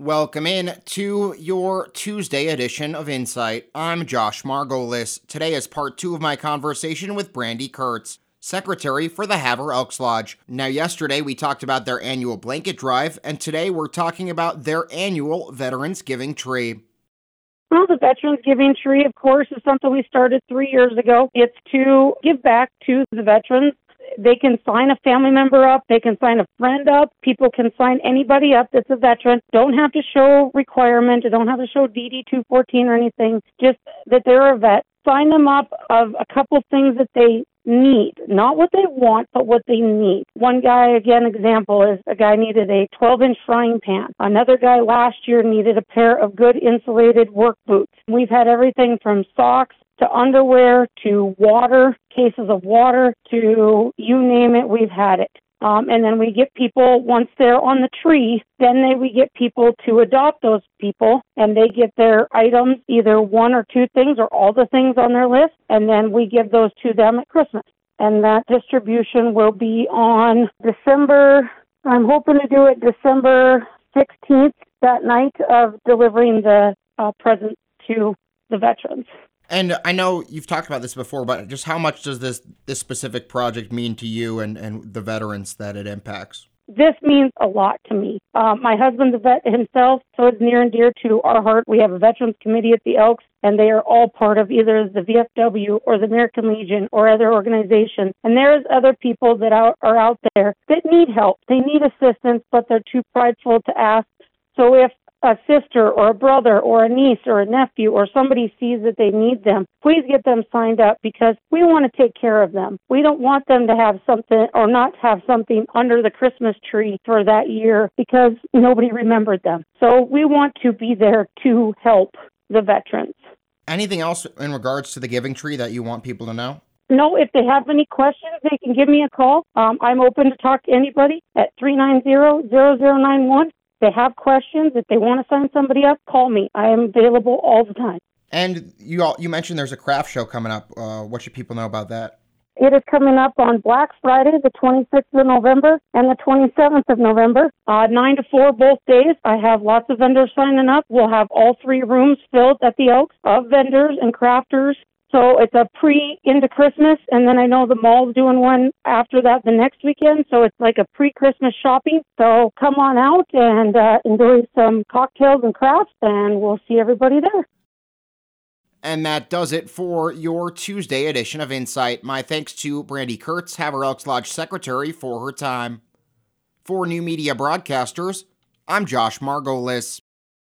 Welcome in to your Tuesday edition of Insight. I'm Josh Margolis. Today is part two of my conversation with Brandy Kurtz, Secretary for the Havre Elks Lodge. Now, yesterday we talked about their annual blanket drive, and today we're talking about their annual Veterans Giving Tree. Well, the Veterans Giving Tree, of course, is something we started three years ago. It's to give back to the veterans they can sign a family member up, they can sign a friend up, people can sign anybody up that's a veteran. Don't have to show requirement, don't have to show DD 214 or anything, just that they're a vet. Sign them up of a couple things that they need, not what they want, but what they need. One guy, again, example is a guy needed a 12 inch frying pan. Another guy last year needed a pair of good insulated work boots. We've had everything from socks to underwear to water, cases of water to you name it, we've had it. Um, and then we get people once they're on the tree, then they, we get people to adopt those people, and they get their items, either one or two things or all the things on their list, and then we give those to them at Christmas. And that distribution will be on December. I'm hoping to do it December 16th, that night of delivering the uh, presents to the veterans. And I know you've talked about this before, but just how much does this this specific project mean to you and, and the veterans that it impacts? This means a lot to me. Uh, my husband's a vet himself, so it's near and dear to our heart. We have a veterans committee at the Elks, and they are all part of either the VFW or the American Legion or other organizations. And there's other people that are out there that need help. They need assistance, but they're too prideful to ask. So if a sister or a brother or a niece or a nephew or somebody sees that they need them, please get them signed up because we want to take care of them. We don't want them to have something or not have something under the Christmas tree for that year because nobody remembered them. So we want to be there to help the veterans. Anything else in regards to the Giving Tree that you want people to know? No, if they have any questions, they can give me a call. Um, I'm open to talk to anybody at 390 0091 they have questions, if they want to sign somebody up, call me. I am available all the time. And you all, you mentioned there's a craft show coming up. Uh, what should people know about that? It is coming up on Black Friday, the 26th of November and the 27th of November, uh, 9 to 4 both days. I have lots of vendors signing up. We'll have all three rooms filled at the Oaks of vendors and crafters so it's a pre into Christmas, and then I know the mall's doing one after that the next weekend. So it's like a pre Christmas shopping. So come on out and uh, enjoy some cocktails and crafts, and we'll see everybody there. And that does it for your Tuesday edition of Insight. My thanks to Brandy Kurtz, Havre Elks Lodge Secretary, for her time. For New Media Broadcasters, I'm Josh Margolis.